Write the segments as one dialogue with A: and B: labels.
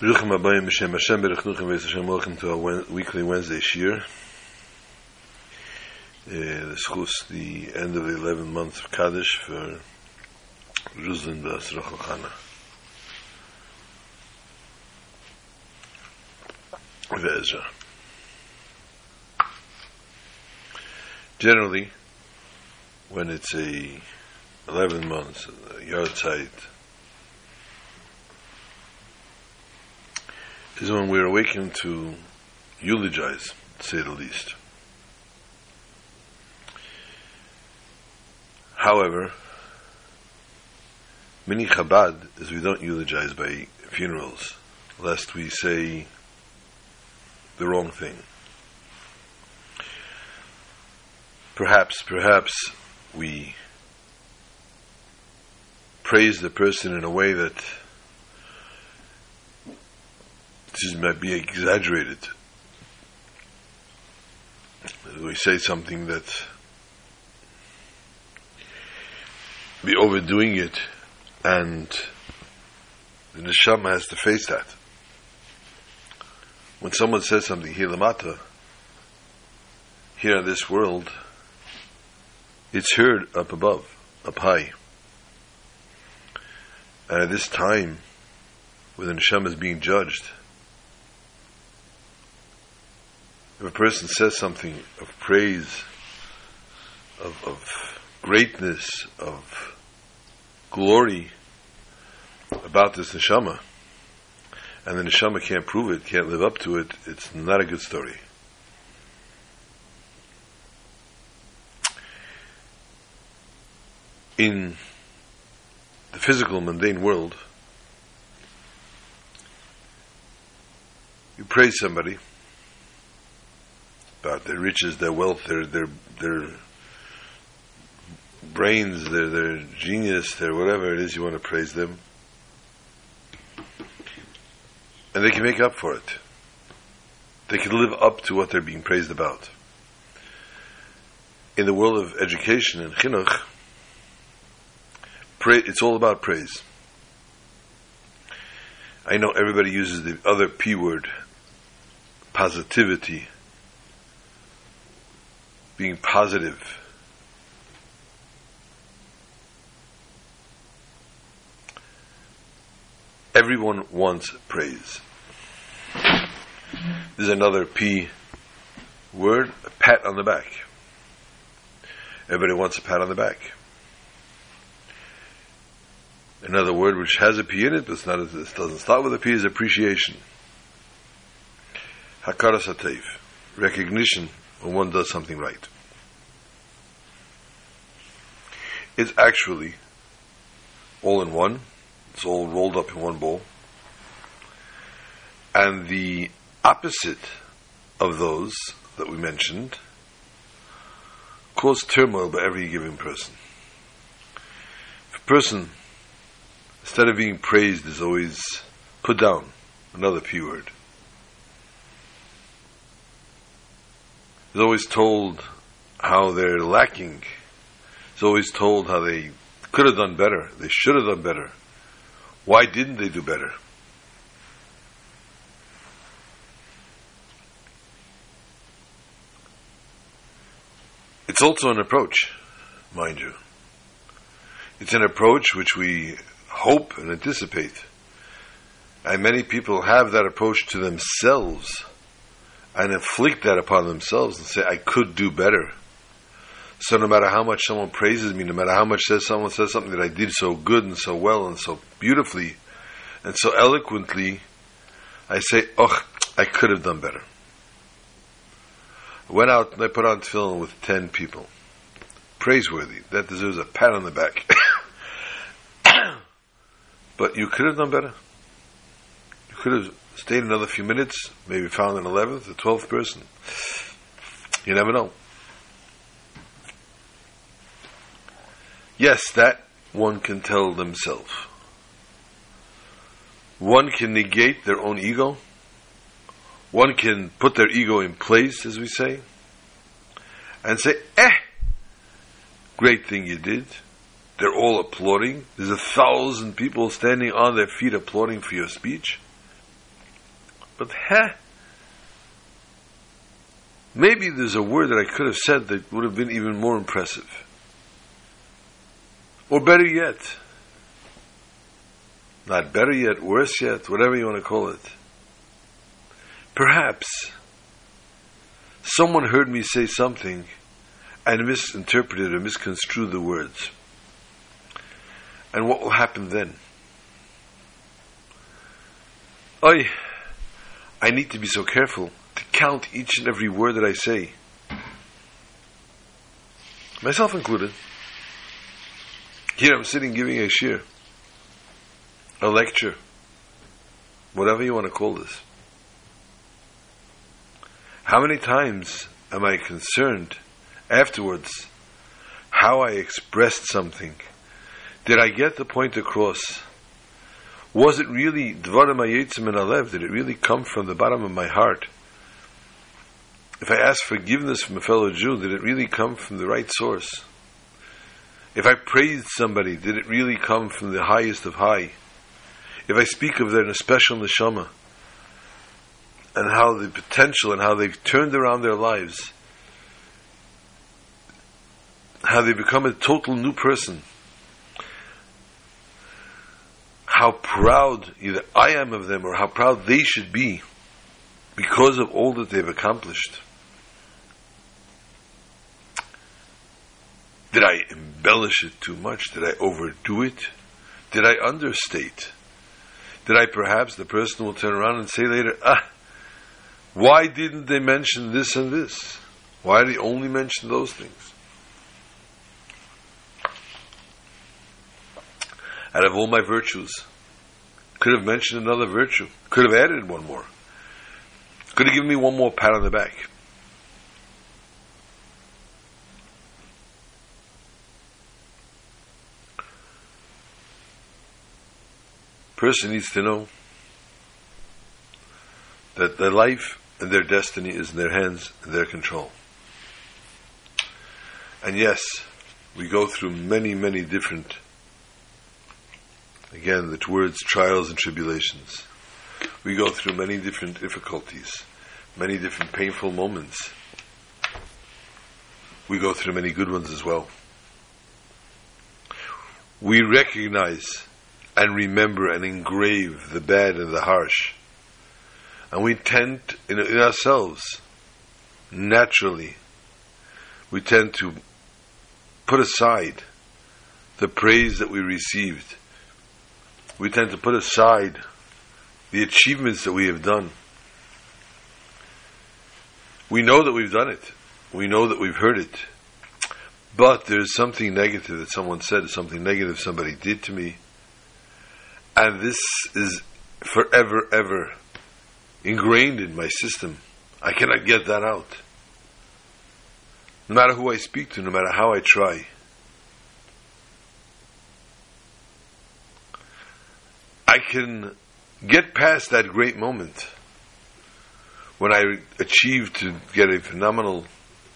A: Baruchim Abayim B'Shem Hashem Baruch Nuchem Beis Hashem Welcome to our weekly Wednesday Shiur. Uh, the the end of the 11th month of Kaddish for Ruzlin Bas Rachel Chana. Ve'ezra. Generally, when it's a 11 months, a yahrzeit, is when we're awakened to eulogize, to say the least. However, many Chabad is we don't eulogize by funerals, lest we say the wrong thing. Perhaps, perhaps we praise the person in a way that this might be exaggerated. We say something that be overdoing it, and the neshama has to face that. When someone says something here lamata, here in this world, it's heard up above, up high. And at this time, when the neshama is being judged, if a person says something of praise, of, of greatness, of glory about this neshama, and the neshama can't prove it, can't live up to it, it's not a good story. In the physical, mundane world, you praise somebody about their riches, their wealth, their their their brains, their their genius, their whatever it is you want to praise them, and they can make up for it. They can live up to what they're being praised about. In the world of education and chinuch, it's all about praise. I know everybody uses the other P word, positivity, being positive. Everyone wants praise. There's another P word, a pat on the back. Everybody wants a pat on the back. Another word which has a P in it, but it's not, it doesn't start with a P, is appreciation. Hakaras hatev, recognition when one does something right. It's actually all in one. It's all rolled up in one bowl. And the opposite of those that we mentioned cause turmoil by every given person. If a person, instead of being praised, is always put down, another P word, is always told how they're lacking, is always told how they could have done better, they should have done better. Why didn't they do better? It's also an approach, mind you. It's an approach which we hope and anticipate. And many people have that approach to themselves and inflict that upon themselves and say, I could do better. So no matter how much someone praises me, no matter how much says someone says something that I did so good and so well and so beautifully and so eloquently, I say, oh, I could have done better. I went out and I put on film with ten people. Praiseworthy. That deserves a pat on the back. but you could have done better. You could have stayed another few minutes, maybe found an eleventh, a twelfth person. You never know. Yes, that one can tell themselves. One can negate their own ego. One can put their ego in place, as we say, and say, eh, great thing you did. They're all applauding. There's a thousand people standing on their feet applauding for your speech. But huh? Maybe there's a word that I could have said that would have been even more impressive. Or better yet, not better yet, worse yet, whatever you want to call it. Perhaps someone heard me say something and misinterpreted or misconstrued the words. And what will happen then? I, I need to be so careful to count each and every word that I say. Myself included. Here I'm sitting giving a shiur, a lecture, whatever you want to call this. How many times am I concerned afterwards how I expressed something? Did I get the point across? Was it really and Alev? Did it really come from the bottom of my heart? If I ask forgiveness from a fellow Jew, did it really come from the right source? If I praised somebody, did it really come from the highest of high? If I speak of their special neshama and how the potential and how they've turned around their lives, how they become a total new person, how proud either I am of them or how proud they should be because of all that they've accomplished. Did I embellish it too much? Did I overdo it? Did I understate? Did I perhaps, the person will turn around and say later, ah, why didn't they mention this and this? Why did they only mention those things? Out of all my virtues, could have mentioned another virtue, could have added one more, could have given me one more pat on the back. person needs to know that their life and their destiny is in their hands and their control. And yes, we go through many, many different, again, the words trials and tribulations. We go through many different difficulties, many different painful moments. We go through many good ones as well. We recognize and remember and engrave the bad and the harsh. And we tend, in, in ourselves, naturally, we tend to put aside the praise that we received. We tend to put aside the achievements that we have done. We know that we've done it. We know that we've heard it. But there's something negative that someone said, something negative somebody did to me, and this is forever, ever ingrained in my system. I cannot get that out. No matter who I speak to, no matter how I try. I can get past that great moment when I achieved to get a phenomenal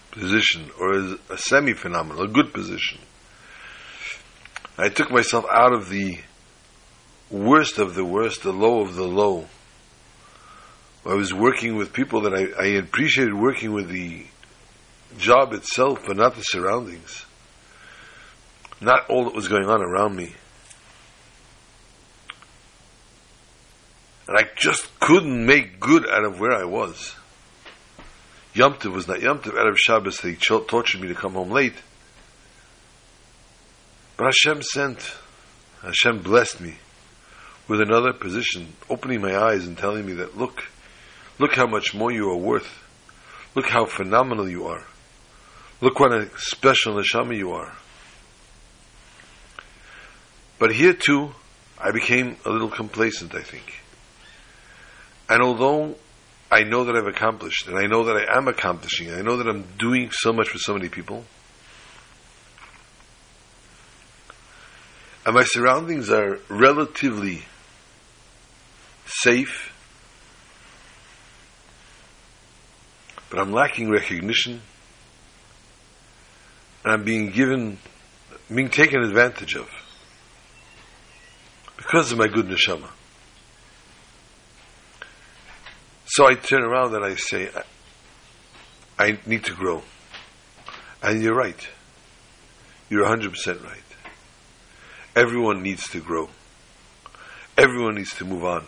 A: position or a semi phenomenal, a good position. I took myself out of the worst of the worst, the low of the low. I was working with people that I, I appreciated working with the job itself, but not the surroundings. Not all that was going on around me. And I just couldn't make good out of where I was. Yom Tov was not Yom Tov. Of Shabbos, they tortured me to come home late. But Hashem sent, Hashem blessed me with another position, opening my eyes and telling me that, look, look how much more you are worth. Look how phenomenal you are. Look what a special neshama you are. But here too, I became a little complacent, I think. And although I know that I've accomplished, and I know that I am accomplishing, and I know that I'm doing so much for so many people, and my surroundings are relatively safe, but I'm lacking recognition, and I'm being given, being taken advantage of because of my good neshama. So I turn around and I say, I, need to grow. And you're right. You're 100% right. Everyone needs to grow. Everyone needs to move on.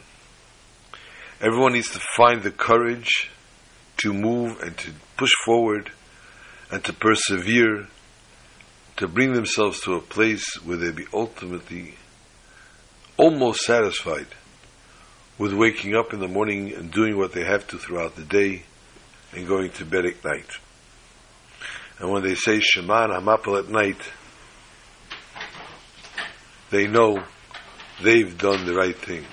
A: Everyone needs to find the courage to move and to push forward and to persevere, to bring themselves to a place where they be ultimately almost satisfied with waking up in the morning and doing what they have to throughout the day and going to bed at night. And when they say Shema Hamapil at night, they know they've done the right thing.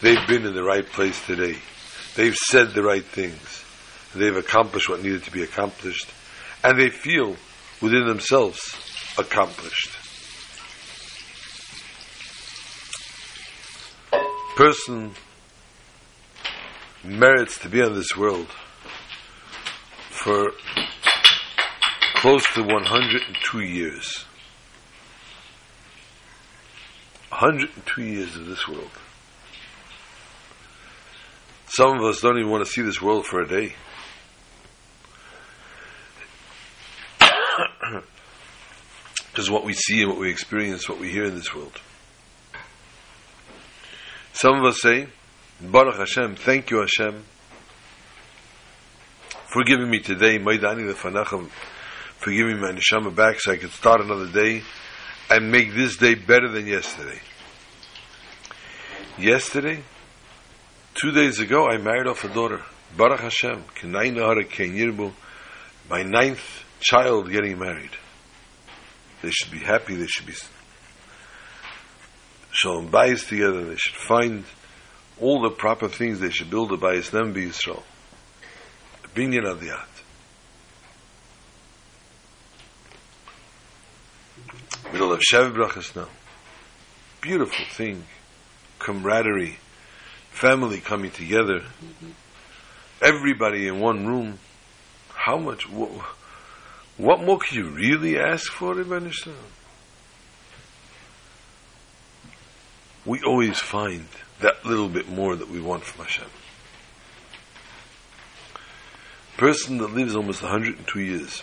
A: They've been in the right place today. They've said the right things. They've accomplished what needed to be accomplished. And they feel within themselves accomplished. Person merits to be on this world for close to 102 years. 102 years of this world. Some of us don't even want to see this world for a day. Because what we see and what we experience, what we hear in this world. Some of us say, Baruch Hashem, thank you Hashem, for giving me today, Maidani Lefanachim, for giving me my neshama back so I could start another day and make this day better than yesterday. Yesterday, two days ago, I married off a daughter. Baruch Hashem, Kenai Nahar Keinirbu, my ninth child getting married. They should be happy, they should be shalom bayis together, they should find all the proper things they should build a bayis them be Yisrael. The binyan art. Middle of Shev Brachas now. Beautiful thing camaraderie, family coming together, everybody in one room. How much? What, what more can you really ask for, Ibn We always find that little bit more that we want from Hashem. Person that lives almost 102 years,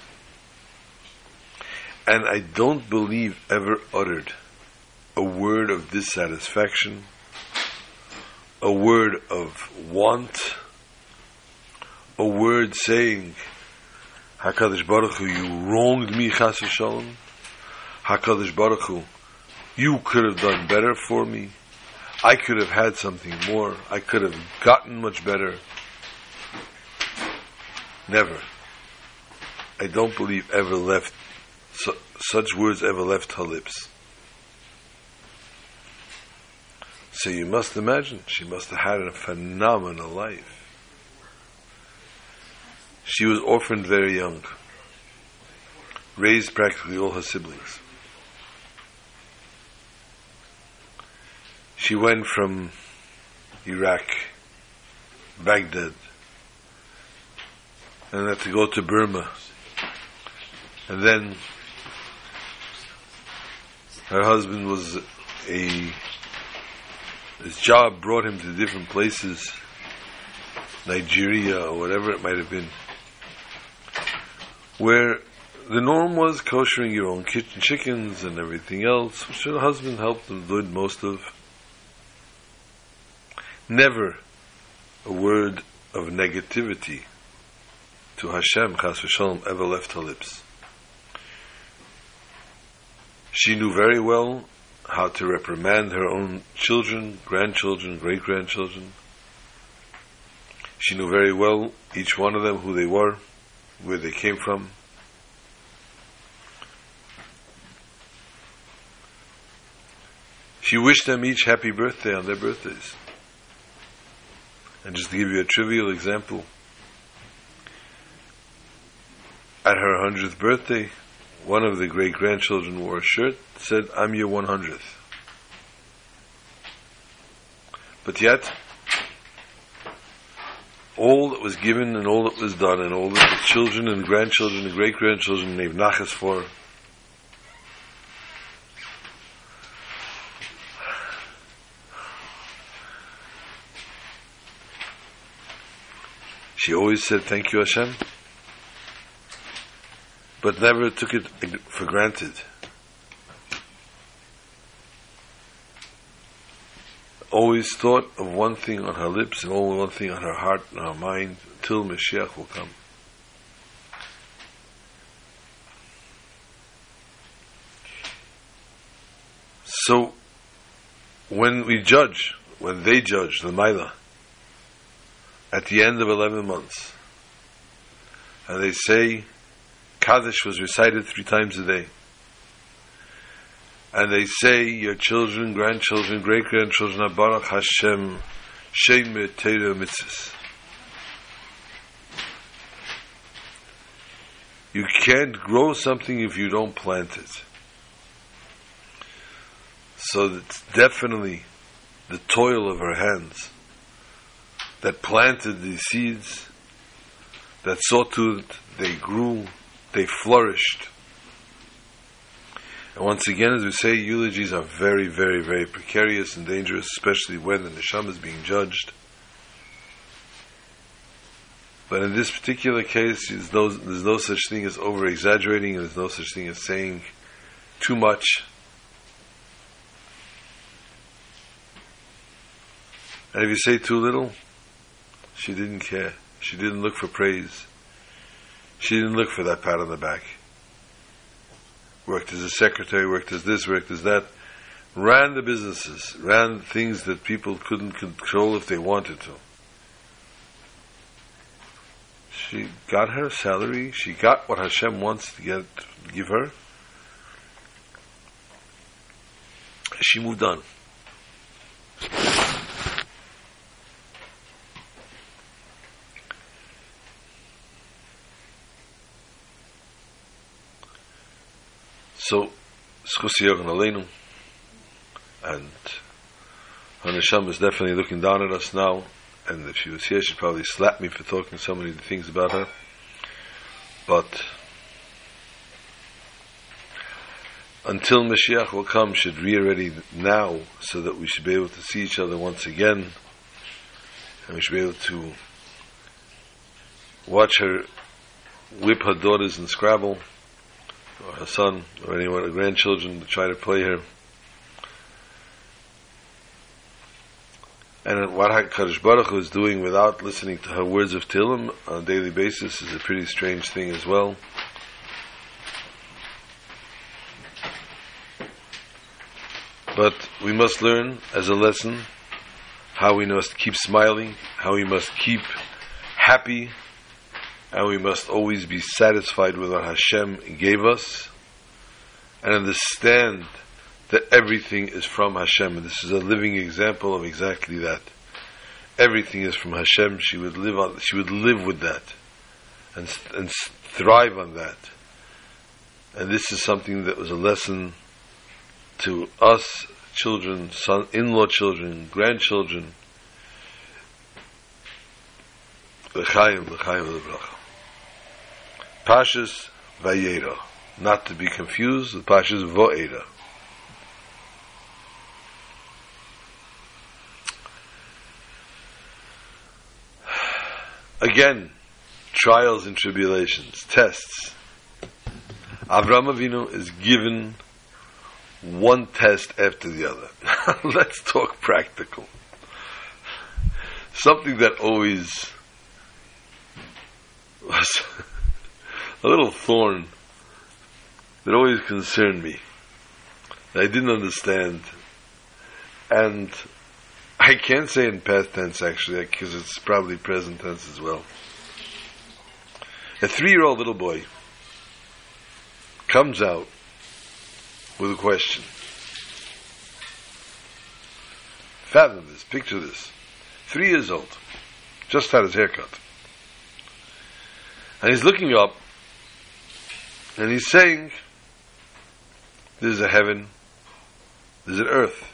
A: and I don't believe ever uttered a word of dissatisfaction a word of want, a word saying, HaKadosh Baruch Hu, you wronged me, Chas Shalom. HaKadosh Baruch Hu, you could have done better for me. I could have had something more. I could have gotten much better. Never. I don't believe ever left, su- such words ever left her lips. So you must imagine she must have had a phenomenal life. She was orphaned very young, raised practically all her siblings. She went from Iraq, Baghdad, and had to go to Burma. And then her husband was a his job brought him to different places, Nigeria or whatever it might have been, where the norm was koshering your own kitchen chickens and everything else, which her husband helped them do most of. Never a word of negativity to Hashem, Chas v'shalom, ever left her lips. She knew very well how to reprimand her own children, grandchildren, great grandchildren. She knew very well each one of them who they were, where they came from. She wished them each happy birthday on their birthdays. And just to give you a trivial example, at her 100th birthday, one of the great grandchildren wore a shirt that said, I'm your 100th. But yet, all that was given and all that was done and all that the children and grandchildren and great grandchildren gave nachas for, She always said, Thank you, Hashem, but never took it for granted. Always thought of one thing on her lips and only one thing on her heart and her mind until Mashiach will come. So, when we judge, when they judge the Maila, at the end of 11 months, and they say Kaddish was recited three times a day, and they say your children, grandchildren, great grandchildren are Baruch Hashem, Shem Teira Mitzvahs. You can't grow something if you don't plant it. So it's definitely the toil of her hands that planted these seeds, that saw to it they grew, they flourished. And once again, as we say, eulogies are very, very, very precarious and dangerous, especially when the neshama is being judged. But in this particular case, there's no, there's no such thing as over exaggerating, and there's no such thing as saying too much. And if you say too little, she didn't care. She didn't look for praise. She didn't look for that pat on the back. Worked as a secretary, worked as this, worked as that. Ran the businesses, ran things that people couldn't control if they wanted to. She got her salary. She got what Hashem wants to get, give her. She moved on. So, Schusiyog and Aleinu, and Hanesham is definitely looking down at us now, and if she was here, she'd probably slap me for talking so many things about her. But until Mashiach will come, should be ready now, so that we should be able to see each other once again, and we should be able to watch her whip her daughters in Scrabble or her son or anyone, her grandchildren to try to play her. And what HaKadosh Baruch Hu is doing without listening to her words of Tillim on a daily basis is a pretty strange thing as well. But we must learn as a lesson how we must keep smiling, how we must keep happy, and we must always be satisfied with what Hashem gave us and understand that everything is from Hashem. And this is a living example of exactly that. Everything is from Hashem. She would live on. She would live with that, and and thrive on that. And this is something that was a lesson to us, children, son, in-law children, grandchildren. L'chaim, l'chaim, l'bracha. Pashas Vayera, not to be confused with Pashas Vo'era. Again, trials and tribulations, tests. Avram Avinu is given one test after the other. Let's talk practical. Something that always was a little thorn that always concerned me. That I didn't understand. And I can't say in past tense actually, because it's probably present tense as well. A three year old little boy comes out with a question. Fathom this, picture this. Three years old, just had his haircut. And he's looking up and he's saying, There's a heaven, there's an earth,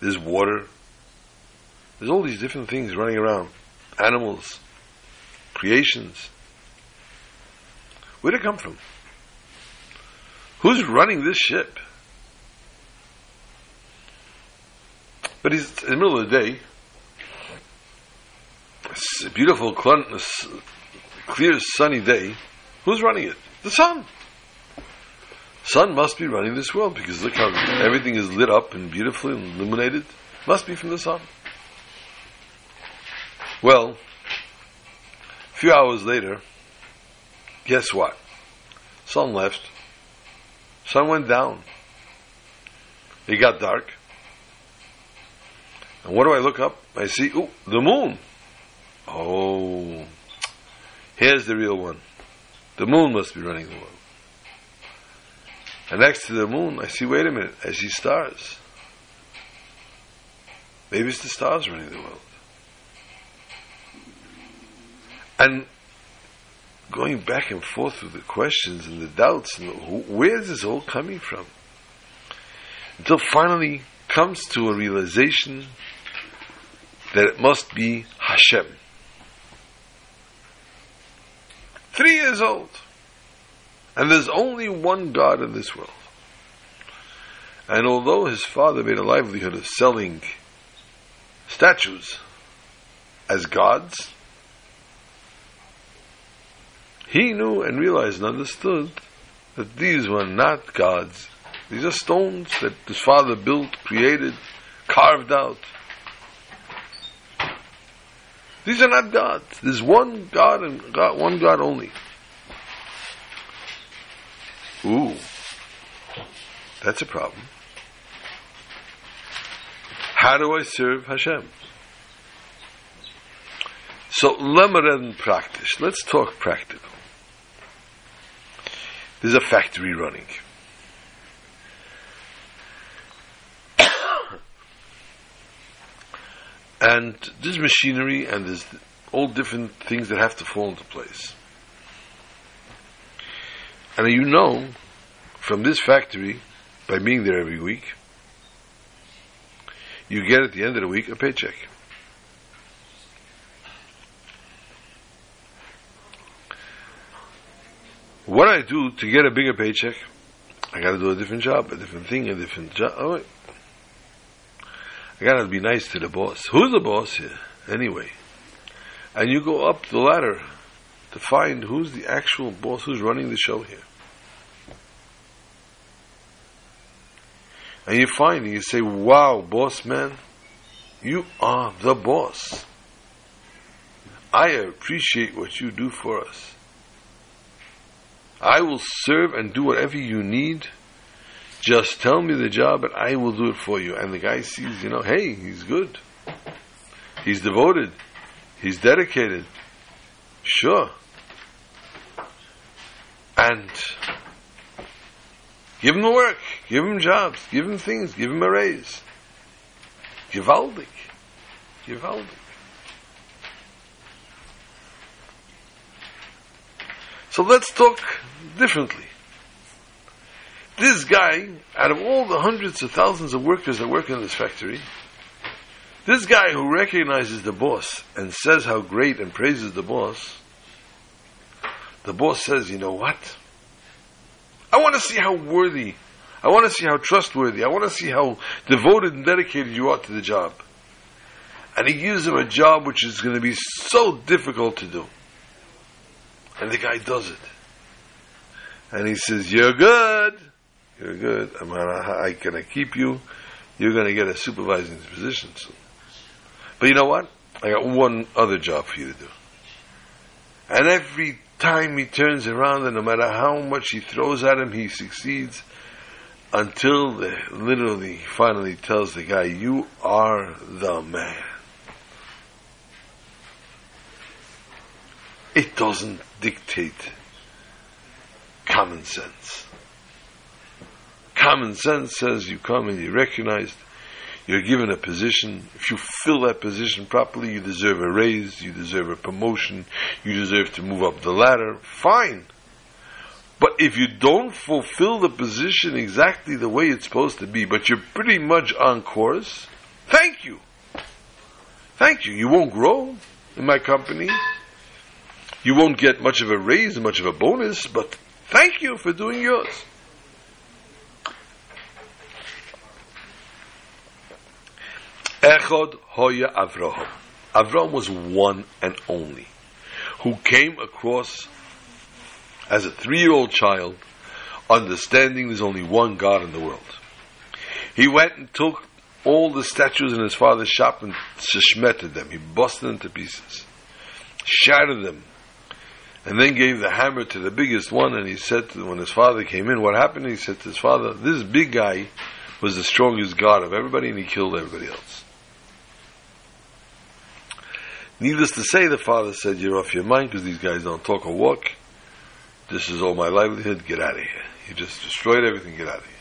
A: there's water, there's all these different things running around animals, creations. Where'd it come from? Who's running this ship? But he's in the middle of the day, It's a beautiful, clear, sunny day. Who's running it? The sun. Sun must be running this world because look how everything is lit up and beautifully illuminated. Must be from the sun. Well, a few hours later, guess what? Sun left. Sun went down. It got dark. And what do I look up? I see, ooh, the moon. Oh, here's the real one. The moon must be running the world. And next to the moon, I see, wait a minute, I see stars. Maybe it's the stars running the world. And going back and forth with the questions and the doubts, and where is this all coming from? Until finally comes to a realization that it must be Hashem. Three years old. And there's only one God in this world. And although his father made a livelihood of selling statues as gods, he knew and realized and understood that these were not gods. These are stones that his father built, created, carved out. These are not gods. There's one God and God, one God only. Ooh, that's a problem. How do I serve Hashem? So, lemeren practice. Let's talk practical. There's a factory running. And there's machinery and there's all different things that have to fall into place. And you know from this factory, by being there every week, you get at the end of the week a paycheck. What I do to get a bigger paycheck, I got to do a different job, a different thing, a different job. Oh, I got to be nice to the boss. Who's the boss here, anyway? And you go up the ladder to find who's the actual boss, who's running the show here. And you find and you say, wow, boss man, you are the boss. I appreciate what you do for us. I will serve and do whatever you need. Just tell me the job and I will do it for you. And the guy sees, you know, hey, he's good. He's devoted. He's dedicated. Sure. And Give him the work. Give him jobs. Give him things. Give him a raise. Gewaldig. Gewaldig. So let's talk differently. This guy, out of all the hundreds of thousands of workers that work in this factory, this guy who recognizes the boss and says how great and praises the boss, the boss says, you know what? I want to see how worthy, I want to see how trustworthy, I want to see how devoted and dedicated you are to the job. And he gives him a job which is going to be so difficult to do. And the guy does it. And he says, You're good. You're good. Going to keep you. You're going to get a supervising position soon. But you know what? I got one other job for you to do. And every time he turns around, and no matter how much he throws at him, he succeeds until the, literally finally tells the guy, You are the man. It doesn't dictate common sense. Common sense says you come and you recognize you're given a position. If you fill that position properly, you deserve a raise, you deserve a promotion, you deserve to move up the ladder. Fine. But if you don't fulfill the position exactly the way it's supposed to be, but you're pretty much on course, thank you. Thank you. You won't grow in my company. You won't get much of a raise, much of a bonus, but thank you for doing yours. Echod Hoya Avraham. Avram was one and only, who came across as a three-year-old child, understanding there's only one God in the world. He went and took all the statues in his father's shop and sheshmeted them. He busted them to pieces, shattered them, and then gave the hammer to the biggest one. And he said to when his father came in, what happened? He said to his father, "This big guy was the strongest god of everybody, and he killed everybody else." Needless to say, the father said, You're off your mind because these guys don't talk or walk. This is all my livelihood. Get out of here. You just destroyed everything. Get out of here.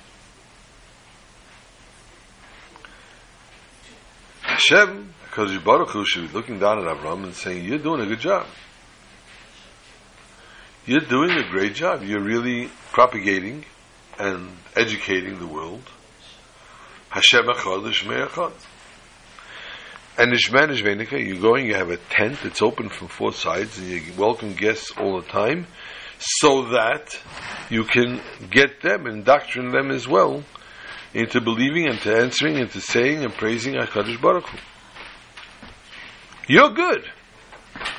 A: Hashem, because Baruch Hu should be looking down at Avram and saying, You're doing a good job. You're doing a great job. You're really propagating and educating the world. Hashem Echad, Shmei Echad. And Nishman Nishvenika, you're going, you have a tent that's open from four sides, and you welcome guests all the time, so that you can get them, and indoctrinate them as well, into believing and to answering and to saying and praising HaKadosh Baruch Hu. You're good.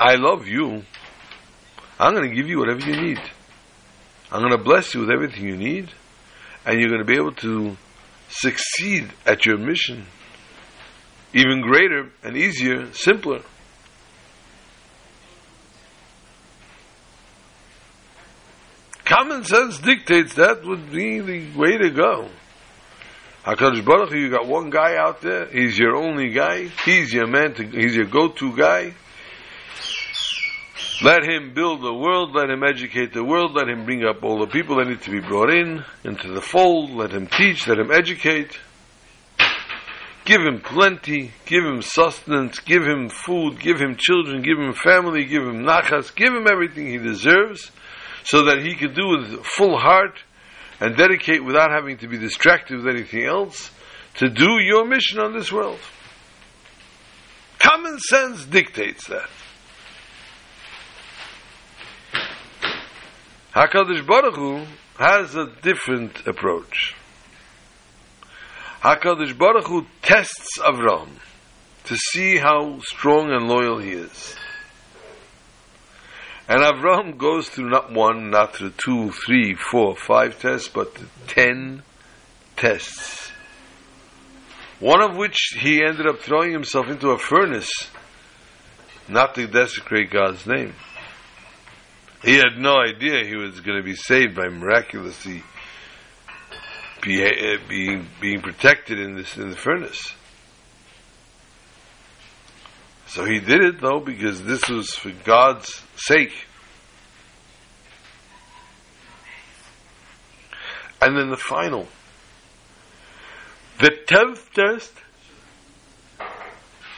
A: I love you. I'm going to give you whatever you need. I'm going to bless you with everything you need, and you're going to be able to succeed at your mission even greater and easier, simpler. Common sense dictates that would be the way to go. HaKadosh Baruch you got one guy out there, he's your only guy, he's your man, to, he's your go-to guy. Let him build the world, let him educate the world, let him bring up all the people that need to be brought in, into the fold, let him teach, let him educate. Give him plenty, give him sustenance, give him food, give him children, give him family, give him nachas, give him everything he deserves, so that he can do with full heart and dedicate without having to be distracted with anything else to do your mission on this world. Common sense dictates that. HaKadosh Baruch Hu has a different approach. HaKadosh Baruch Hu tests Avram to see how strong and loyal he is. And Avram goes through not one, not through two, three, four, five tests, but ten tests. One of which he ended up throwing himself into a furnace, not to desecrate God's name. He had no idea he was going to be saved by miraculously be, eh, being being protected in this in the furnace. So he did it though because this was for God's sake. And then the final, the tenth test.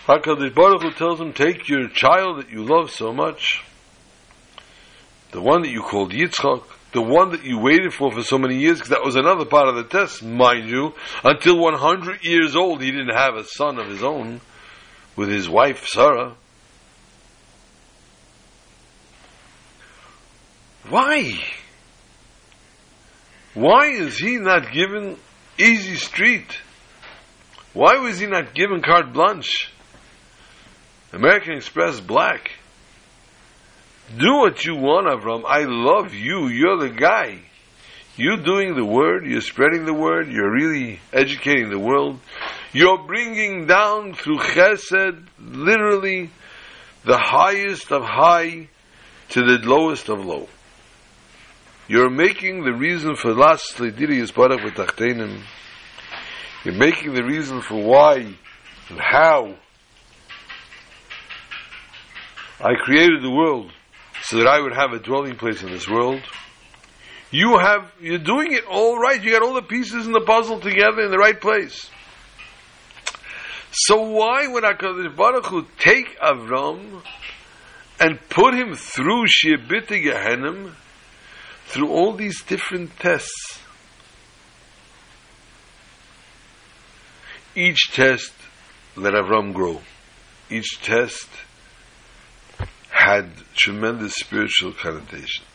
A: Hakadosh Baruch Hu tells him, "Take your child that you love so much, the one that you called Yitzchak, the one that you waited for for so many years, because that was another part of the test, mind you. Until 100 years old, he didn't have a son of his own with his wife Sarah. Why? Why is he not given easy street? Why was he not given carte blanche? American Express black. Do what you want, Avram. I love you. You're the guy. You're doing the word. You're spreading the word. You're really educating the world. You're bringing down through chesed, literally, the highest of high to the lowest of low. You're making the reason for last Leidiri is Barak V'tachtenim. You're making the reason for why and how I created the world so that I would have a dwelling place in this world. You have, you're doing it all right. You got all the pieces in the puzzle together in the right place. So why would HaKadosh Baruch Hu take Avram and put him through Shiabita Gehenim, through all these different tests? Each test let Avram grow. Each test had tremendous spiritual connotations.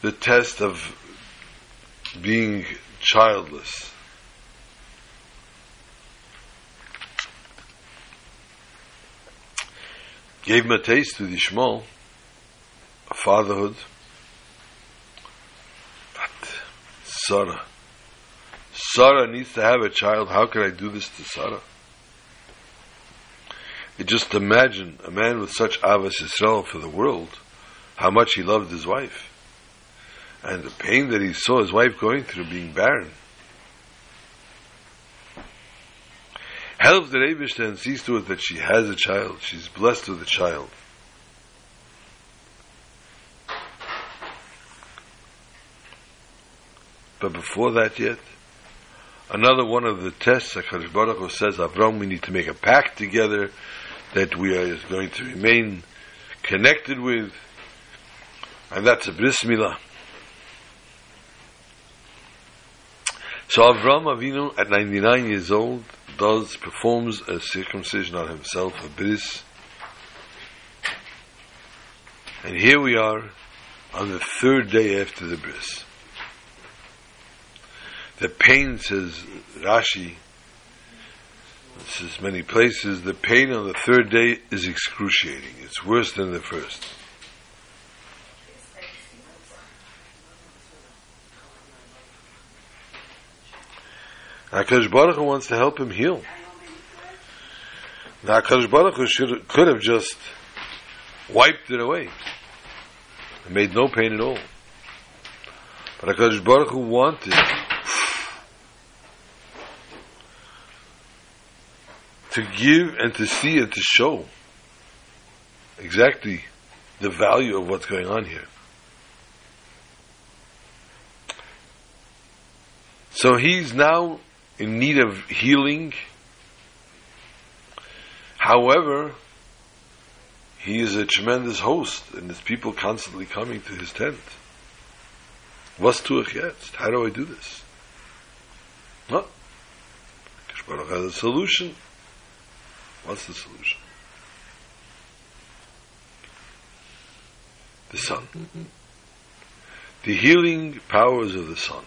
A: The test of being childless. gave him a taste with Yishmael, a fatherhood. But Sarah, Sarah needs to have a child. How can I do this to Sarah? You just imagine a man with such avas Yisrael for the world, how much he loved his wife, and the pain that he saw his wife going through being barren. Help the Eibishter and sees to it that she has a child. She's blessed with a child. But before that yet, another one of the tests, HaKadosh Baruch says, Avram, we need to make a pact together that we are going to remain connected with, and that's a bris milah. So Avram Avinu, at 99 years old, does performs a circumcision on himself, a bris. And here we are on the third day after the bris. The pain, says Rashi, says many places, the pain on the third day is excruciating. It's worse than the first. Hakadosh Baruch Hu wants to help him heal. Now Hakadosh Baruch Hu should could have just wiped it away. It made no pain at all. But Hakadosh Baruch Hu wanted to give and to see and to show exactly the value of what's going on here. So he's now in need of healing. However, he is a tremendous host, and there's people constantly coming to his tent. What's to jetzt? How do I do this? No. Baruch has a solution. What's the solution? The sun. Mm-hmm. The healing powers of the sun.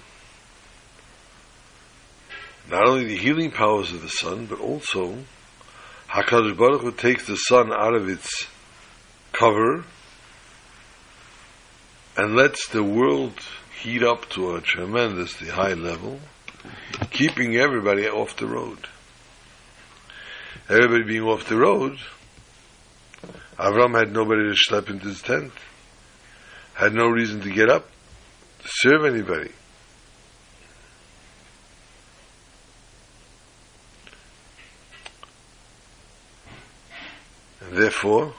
A: Not only the healing powers of the sun, but also Hakadosh Baruch Hu takes the sun out of its cover and lets the world heat up to a tremendously high level, keeping everybody off the road everybody being off the road, Avram had nobody to schlep into his tent, had no reason to get up to serve anybody. And therefore,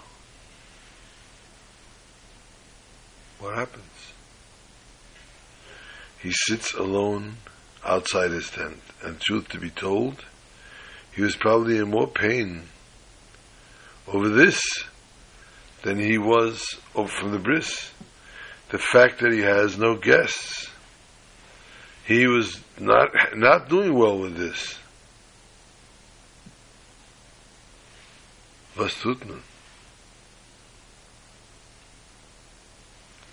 A: what happens? He sits alone outside his tent. And truth to be told, he was probably in more pain over this than he was over from the bris. The fact that he has no guests. He was not not doing well with this.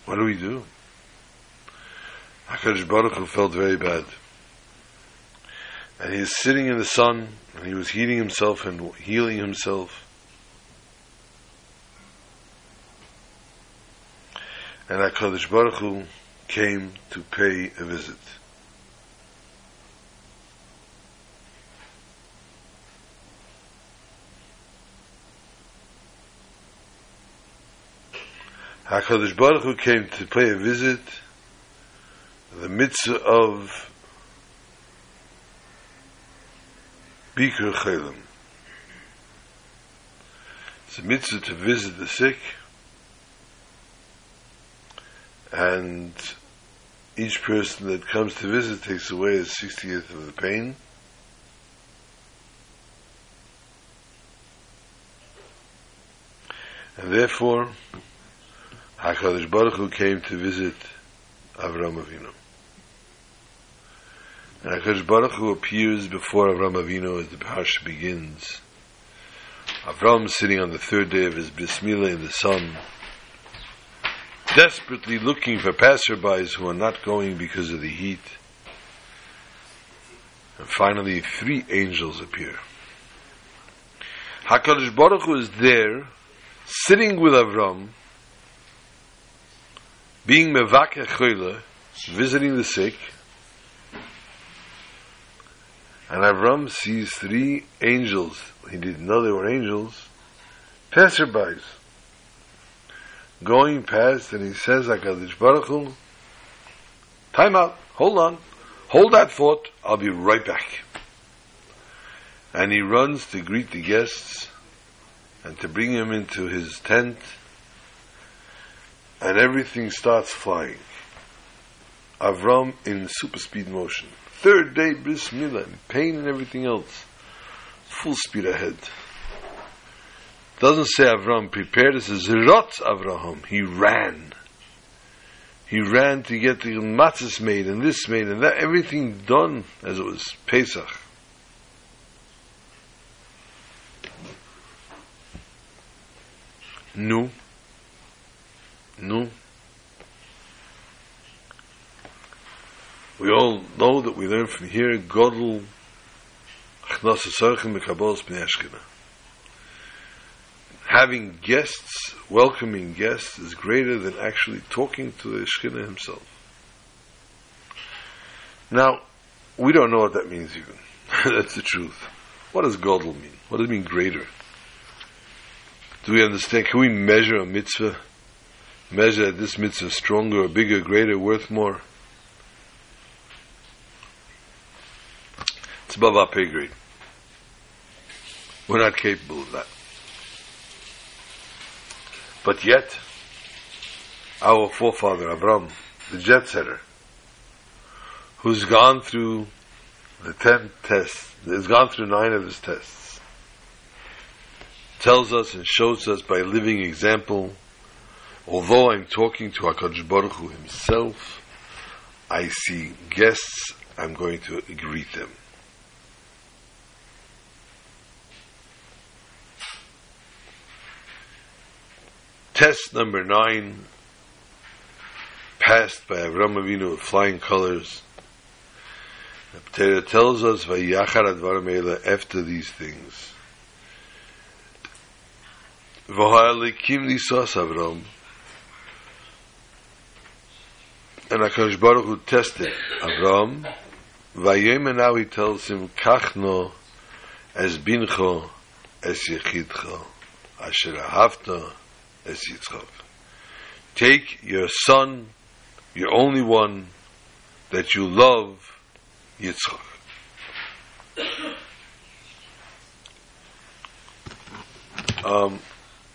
A: What do we do? HaKadosh Baruch Hu felt very bad and he's sitting in the sun, and he was heating himself and healing himself. And HaKadosh Baruch Hu came to pay a visit. HaKadosh Baruch Hu came to pay a visit, the mitzvah of Bikur Cholim. It's a mitzvah to visit the sick, and each person that comes to visit takes away a sixtieth of the pain. And therefore, HaKadosh Baruch Hu came to visit Avram Avinu. And HaKadosh Baruch Hu appears before Avram Avinu as the parsha begins. Avram sitting on the third day of his bris milah in the sun, desperately looking for passerbys who are not going because of the heat. And finally, three angels appear. HaKadosh Baruch Hu is there sitting with Avram, being mevake choyle, visiting the sick, and Avram sees three angels. He didn't know they were angels. Passerbys going past, and he says, "Hakadosh Baruch Hu, time out. Hold on, hold that thought. I'll be right back." And he runs to greet the guests and to bring him into his tent, and everything starts flying. Avram in super speed motion. Third day, bris milah, pain and everything else. Full speed ahead. Doesn't say Avram prepared, it says Rot Avraham. He ran. He ran to get the matzahs made and this made and that, everything done as it was Pesach. Nu. Nu. We all know that we learn from here, Godel B'nei. Having guests, welcoming guests, is greater than actually talking to the Shekhinah himself. Now, we don't know what that means even. That's the truth. What does Godel mean? What does it mean greater? Do we understand? Can we measure a mitzvah? Measure that this mitzvah is stronger, bigger, greater, worth more? It's above our pay grade. We're not capable of that. But yet, our forefather Avram, the jet setter, who's gone through the ten tests, has gone through nine of his tests, tells us and shows us by living example, although I'm talking to HaKadosh Baruch Hu himself, I see guests, I'm going to greet them. Test number nine passed by Avram Avinu with flying colors. The Torah tells us, "Vayachar advar after these things." V'ha'alikim lisas Avram. And HaKadosh Baruch Hu tested Avram. Now he tells him, Kachno es bincho es yechidcho asher ahavta es Yitzchak. Take your son, your only one, that you love, Yitzchak. Um,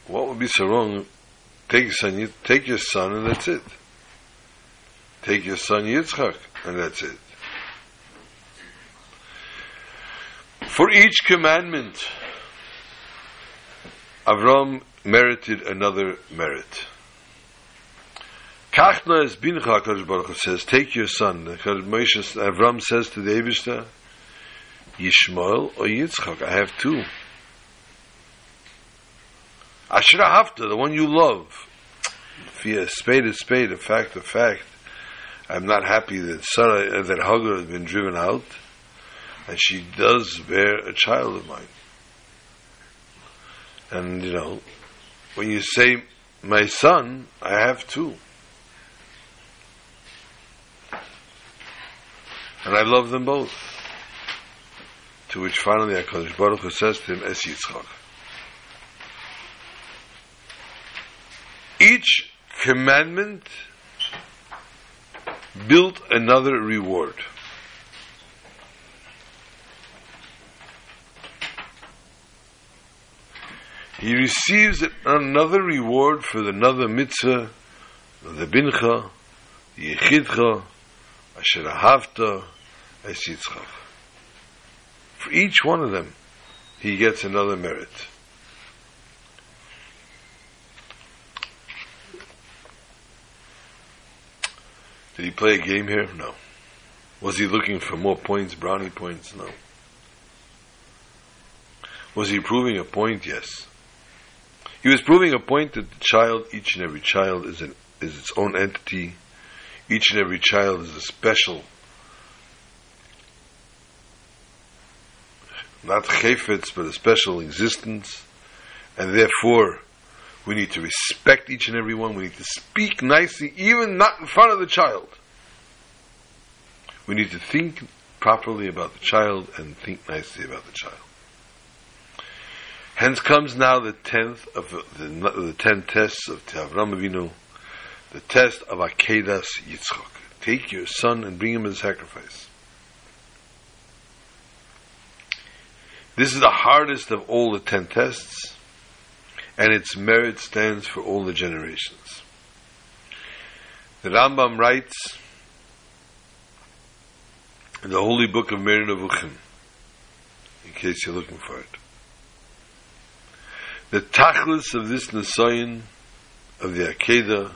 A: what would be so wrong? Take your son, take your son, and that's it. Take your son Yitzchak, and that's it. For each commandment, Avram merited another merit. Kachna is bincha, Baruch says, take your son. Moshe, Avram says to the Eibishter, Yishmael or Yitzchak, I have two. Asher ahavta, the one you love. If spade is spade, a fact a fact. I'm not happy that Sarah, uh, that Hagar has been driven out, and she does bear a child of mine. And, you know, when you say, my son, I have two. And I love them both. To which finally HaKadosh Baruch Hu says to him, Es Yitzchak. Each commandment built another reward. He receives another reward for another mitzvah, the bincha, the yechidcha, asher ahavta, es yitzchak. For each one of them, he gets another merit. Did he play a game here? No. Was he looking for more points, brownie points? No. Was he proving a point? Yes. He was proving a point that the child, each and every child, is, an, is its own entity. Each and every child is a special, not chayfetz, but a special existence. And therefore, We need to respect each and every one. We need to speak nicely, even not in front of the child. We need to think properly about the child and think nicely about the child. Hence comes now the tenth of the, the ten tests of Avram Avinu, the test of Akedas Yitzchak. Take your son and bring him as sacrifice. This is the hardest of all the ten tests, and its merit stands for all the generations. The Rambam writes in the holy book of Moreh Nevuchim, in case you're looking for it. The tachlis of this Nisayan, of the Akedah,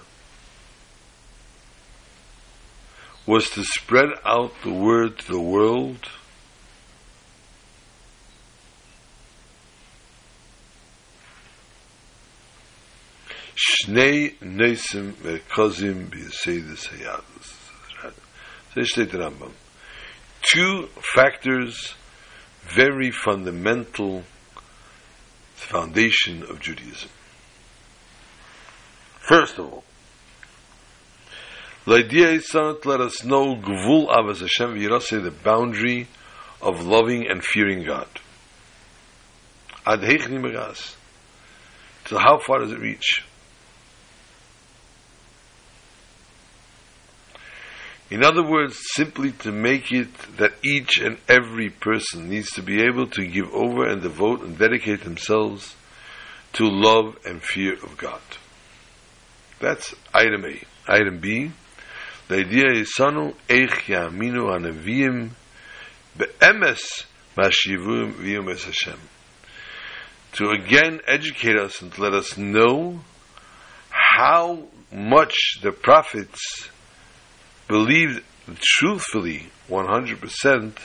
A: was to spread out the word to the world Shnei Nesim B'Yiseidus Hayadus. So Rambam. Two factors, very fundamental foundation of Judaism. First of all, the idea is let us know Gvul Avaz Hashem V'Yiraseh, the boundary of loving and fearing God. Ad Heichni Megas. So how far does it reach? In other words, simply to make it that each and every person needs to be able to give over and devote and dedicate themselves to love and fear of God. That's item A. Item B, the idea is sanu eich yaminu hanavim be'emes mashivum v'yum es Hashem. To again educate us and to let us know how much the prophets believed truthfully 100%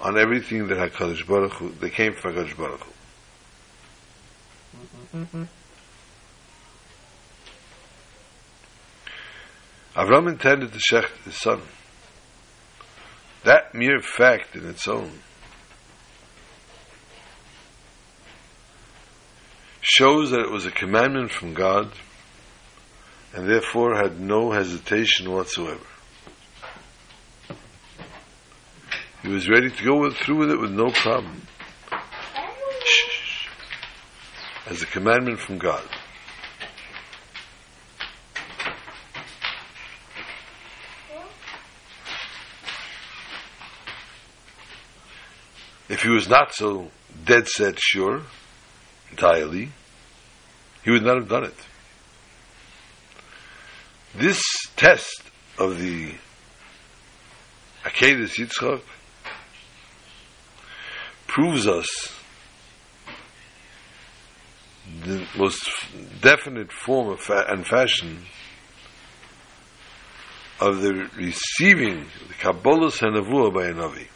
A: on everything that HaKadosh Baruch Hu, that came from HaKadosh Baruch Hu. Mm-hmm. Avram intended to shech his son. That mere fact in its own shows that it was a commandment from God and therefore had no hesitation whatsoever. He was ready to go through with it with no problem. As a commandment from God. If he was not so dead set sure, entirely, he would not have done it. This test of the Akedah Yitzchak proves us the most definite form of fa- and fashion of the receiving the Kabbalah's Hanavua by a Navi.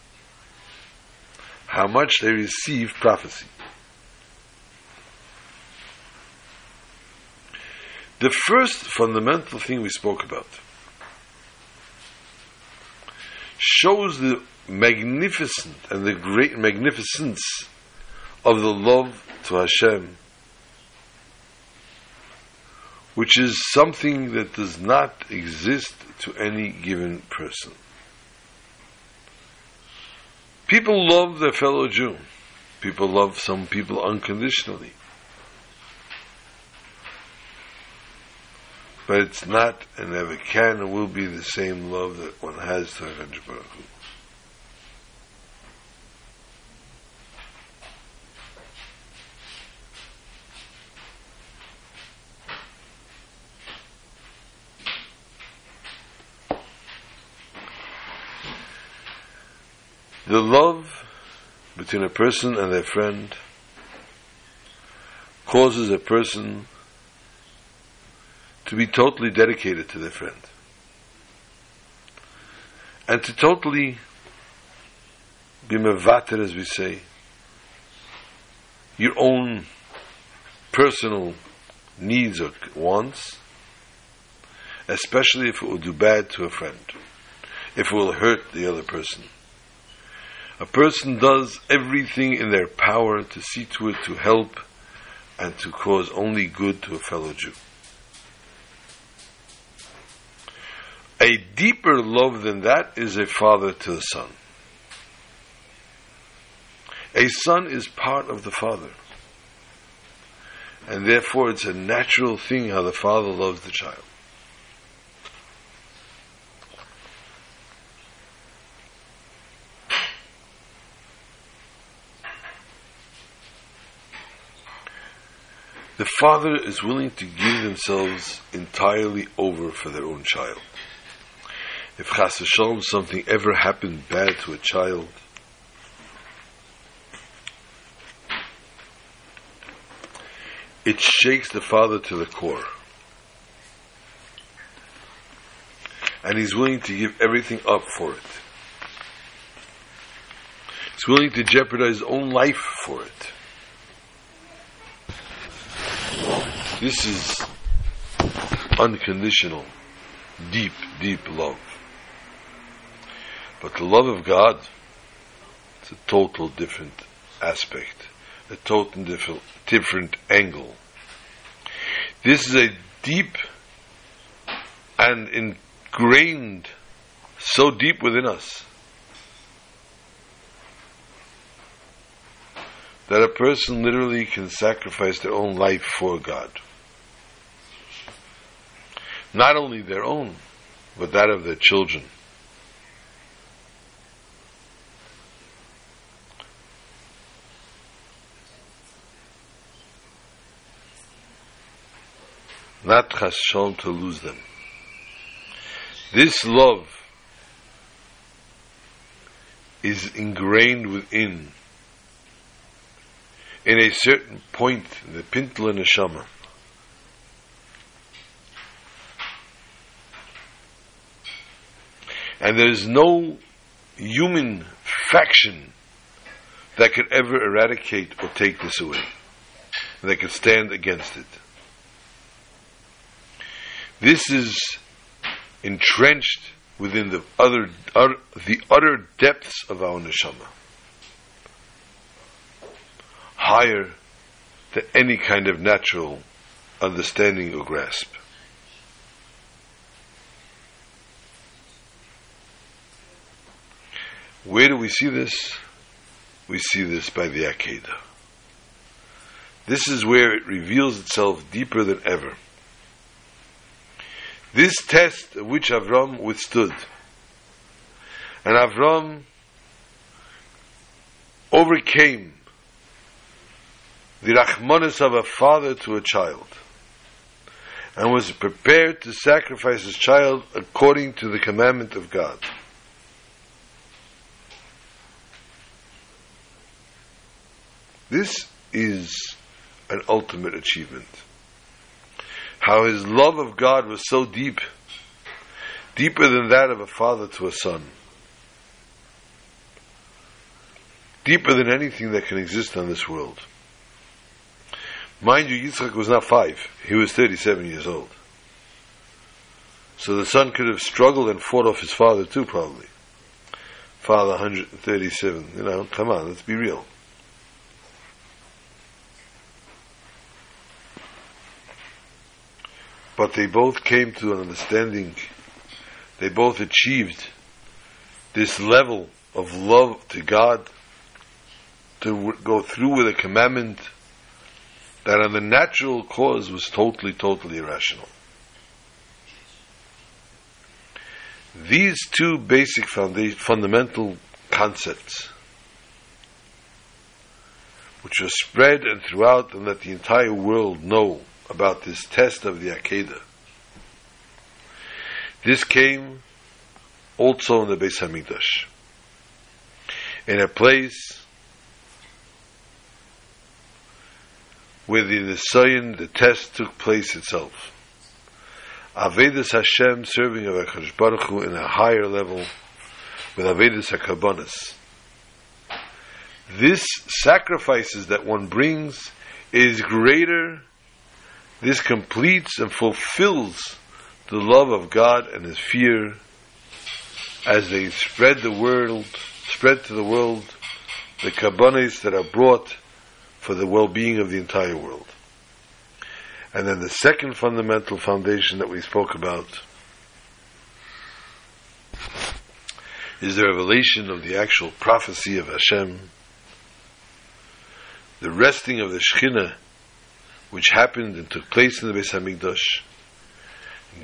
A: How much they receive prophecy. The first fundamental thing we spoke about shows the magnificent and the great magnificence of the love to Hashem, which is something that does not exist to any given person. People love their fellow Jew. People love some people unconditionally. But it's not and never can and will be the same love that one has to HaKadosh Baruch Hu. The love between a person and their friend causes a person to be totally dedicated to their friend. And to totally be mevater, as we say, your own personal needs or wants, especially if it will do bad to a friend, if it will hurt the other person. A person does everything in their power to see to it to help and to cause only good to a fellow Jew. A deeper love than that is a father to the son. A son is part of the father. And therefore it's a natural thing how the father loves the child. The father is willing to give themselves entirely over for their own child. If chas something ever happened bad to a child, it shakes the father to the core. And he's willing to give everything up for it. He's willing to jeopardize his own life for it. This is unconditional, deep, deep love. But the love of God, it's a total different aspect, a total different, different angle. This is a deep and ingrained, so deep within us, that a person literally can sacrifice their own life for God. Not only their own, but that of their children. Not chashon to lose them. This love is ingrained within in a certain point, in the pintel neshama. And there is no human faction that could ever eradicate or take this away, that could stand against it. This is entrenched within the other, utter, the utter depths of our neshama, higher than any kind of natural understanding or grasp. Where do we see this? We see this by the Akedah. This is where it reveals itself deeper than ever. This test which Avram withstood. And Avram overcame the Rachmanis of a father to a child and was prepared to sacrifice his child according to the commandment of God. This is an ultimate achievement. How his love of God was so deep, deeper than that of a father to a son, deeper than anything that can exist on this world. Mind you, Yitzchak was not five, he was 37 years old. So the son could have struggled and fought off his father too, probably. Father 137, you know, come on, let's be real. But they both came to an understanding, they both achieved this level of love to God to go through with a commandment that on the natural cause was totally, totally irrational. These two basic fundamental concepts, which are spread and throughout and let the entire world know about this test of the Akedah. This came also in the Beis Hamikdash, in a place where the Nisayan, the test took place itself. Avedis Hashem, serving of HaKadosh Baruch Hu in a higher level, with Avedis HaKabonis. This sacrifices that one brings is greater this completes and fulfills the love of God and His fear as they spread the world, spread to the world the kabbanis that are brought for the well-being of the entire world. And then the second fundamental foundation that we spoke about is the revelation of the actual prophecy of Hashem, the resting of the Shekhinah, which happened and took place in the Beis Hamikdash,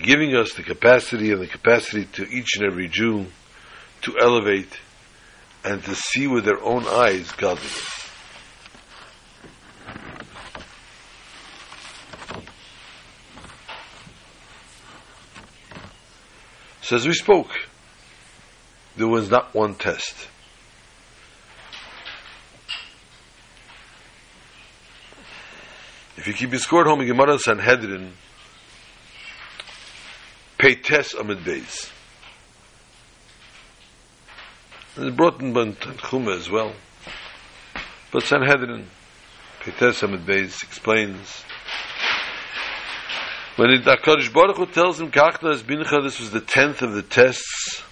A: giving us the capacity and the capacity to each and every Jew to elevate and to see with their own eyes godliness. So as we spoke, there was not one test. You keep your score at home Gemara Sanhedrin, pay test amid days. And it's brought in Chuma as well. But Sanhedrin, Peites Amid Beis, explains when the HaKadosh Baruch Hu tells him, Kachna as Bincha, this was the tenth of the tests.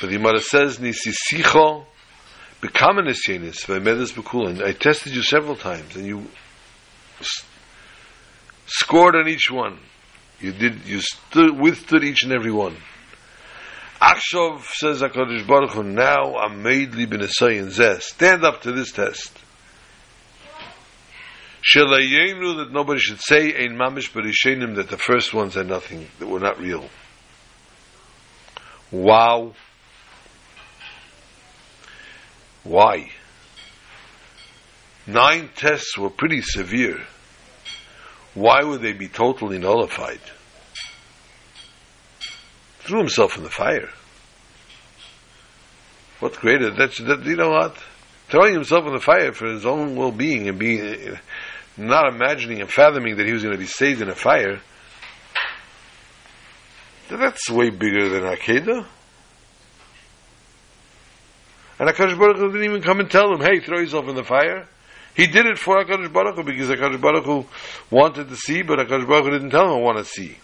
A: But the Gemara says, Nisisicho, Bekama Nisyenis, Vaimedes Bekulin. I tested you several times, and you scored on each one. You did, you stood, withstood each and every one. Achshov says HaKadosh Baruch Hu, now I'm made li b'nesayin zeh. Stand up to this test. Shelayenu that nobody should say ein mamish b'rishenim that the first ones are nothing, that were not real. Wow. Why? Nine tests were pretty severe. Why would they be totally nullified? Threw himself in the fire. What greater? That's that. You know what? Throwing himself in the fire for his own well-being and being not imagining and fathoming that he was going to be saved in a fire, that's way bigger than Akedah. And HaKadosh Baruch Hu didn't even come and tell him, hey, throw yourself in the fire. He did it for HaKadosh Baruch Hu because HaKadosh Baruch Hu wanted to see, but HaKadosh Baruch Hu didn't tell him I want to see.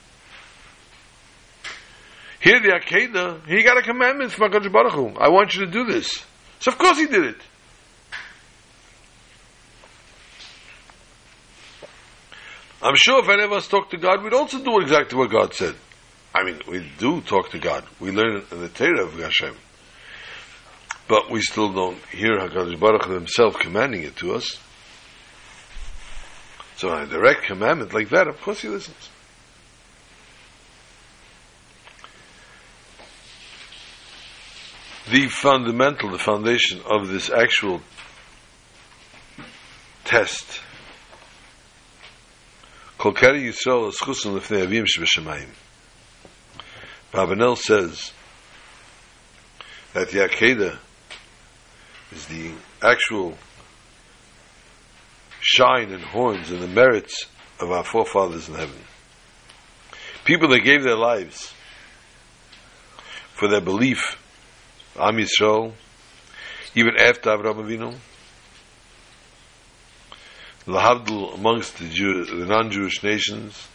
A: Here the Akedah, he got a commandment from HaKadosh Baruch Hu. I want you to do this. So of course he did it. I'm sure if any of us talk to God, we'd also do exactly what God said. I mean, we do talk to God. We learn in the Torah of Hashem. But we still don't hear HaKadosh Baruch himself commanding it to us. So a direct commandment like that, of course he listens. The fundamental, the foundation of this actual test Kol Keri Yisrael avim shebeshemayim. Says that the Akedah is the actual shine and horns and the merits of our forefathers in heaven. People that gave their lives for their belief, Am Yisrael, even after Avraham Avinu, lahavdil amongst the, Jew, the non-Jewish nations.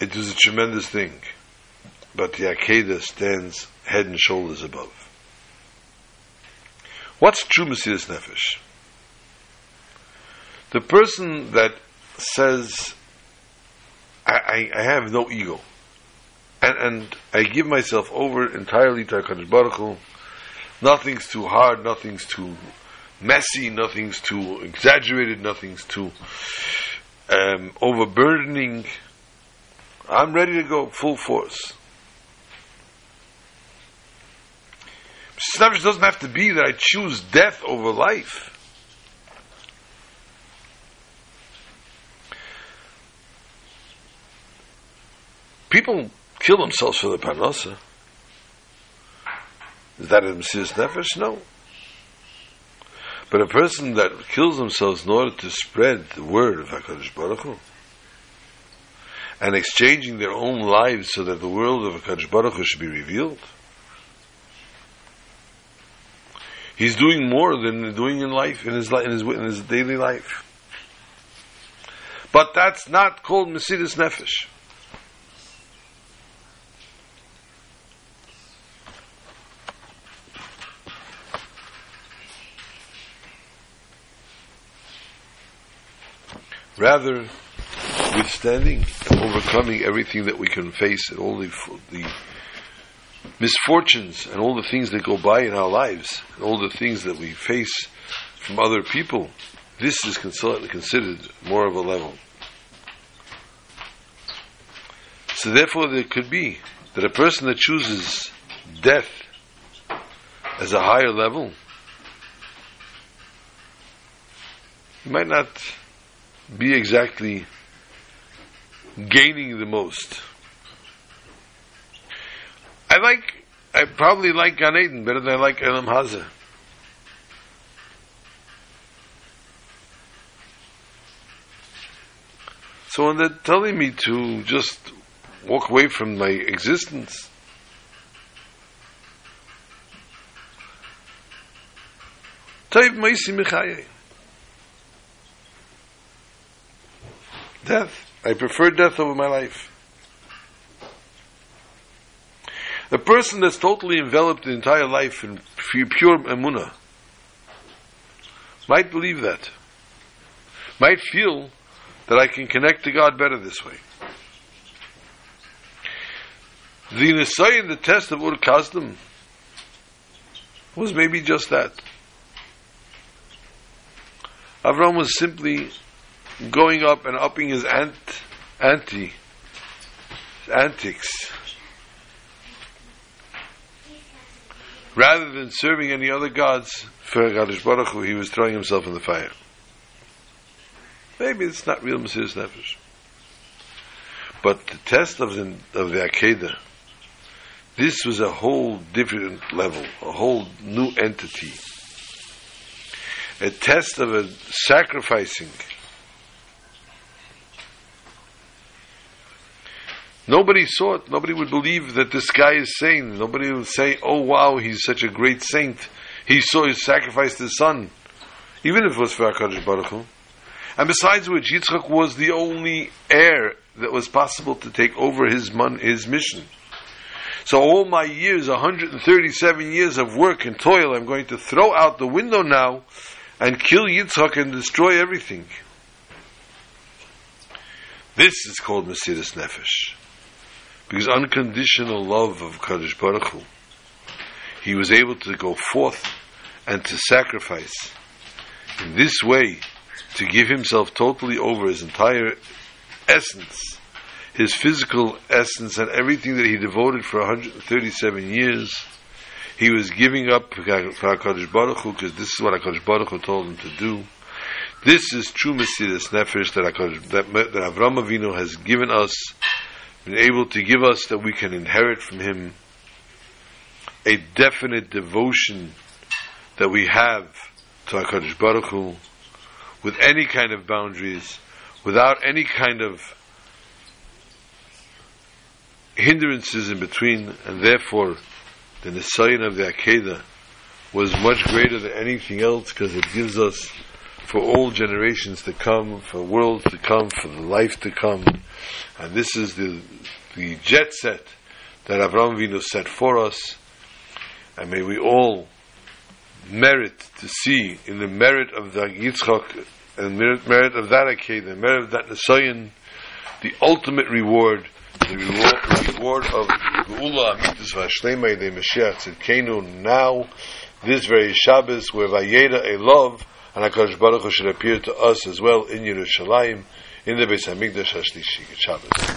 A: It was a tremendous thing, but the Akedah stands head and shoulders above. What's true Mesiris Nefesh? The person that says, I, I, I have no ego, and, and I give myself over entirely to HaKadosh Baruch Hu, Nothing's too hard, nothing's too messy, nothing's too exaggerated, nothing's too um, overburdening. I'm ready to go full force. Snavish doesn't have to be that I choose death over life. People kill themselves for the parnasa. Is that a Mesiris Nefesh? No. But a person that kills themselves in order to spread the word of HaKadosh Baruch Hu, and exchanging their own lives so that the world of HaKadosh Baruch Hu should be revealed, he's doing more than doing in life, in his, in his, in his daily life. But that's not called Mesiris Nefesh. Rather, withstanding and overcoming everything that we can face and all the, the misfortunes and all the things that go by in our lives all the things that we face from other people, this is considered more of a level. So therefore there could be that a person that chooses death as a higher level, might not be exactly gaining the most. I like, I probably like Gan Eden better than I like Olam Hazeh. So when they're telling me to just walk away from my existence, Death. I prefer death over my life. The person that's totally enveloped the entire life in pure emuna might believe that. Might feel that I can connect to God better this way. The Nisai the test of Ur Kasdim was maybe just that. Avram was simply going up and upping his ant, anti, antics, rather than serving any other gods for Hakadosh Baruch Hu, he was throwing himself in the fire. Maybe it's not real Mesiris Nefesh. But the test of the, of the Akedah, this was a whole different level, a whole new entity. A test of a sacrificing. Nobody saw it. Nobody would believe that this guy is sane. Nobody would say, oh wow, he's such a great saint. He saw he sacrificed his son. Even if it was for HaKadosh Baruch Hu. And besides which, Yitzchak was the only heir that was possible to take over his, mon- his mission. So all my years, 137 years of work and toil, I'm going to throw out the window now and kill Yitzchak and destroy everything. This is called Mesiris Nefesh. Because unconditional love of Kadosh Baruch Hu, he was able to go forth and to sacrifice. In this way, to give himself totally over his entire essence, his physical essence, and everything that he devoted for 137 years. He was giving up for HaKadosh Baruch Hu because this is what HaKadosh Baruch Hu told him to do. This is true Mesiris Nefesh that, that, that Avram Avinu has given us, been able to give us that we can inherit from him a definite devotion that we have to HaKadosh Baruch Hu with any kind of boundaries, without any kind of hindrances in between, and therefore the Nisayan of the Akedah was much greater than anything else because it gives us for all generations to come, for worlds to come, for the life to come. And this is the, the jet set that Avram Vinu set for us. And may we all merit to see in the merit of the Yitzchak and merit, merit of that Akedah, the merit of that Nisayan, the ultimate reward, the reward, the reward of Geula Amitis Vashlema de Mashiach Tzidkenu now, this very Shabbos, where Vayeira elav, and HaKadosh Baruch Hu should appear to us as well in Yerushalayim, in the Beis HaMikdash HaShlishi, Shabbos.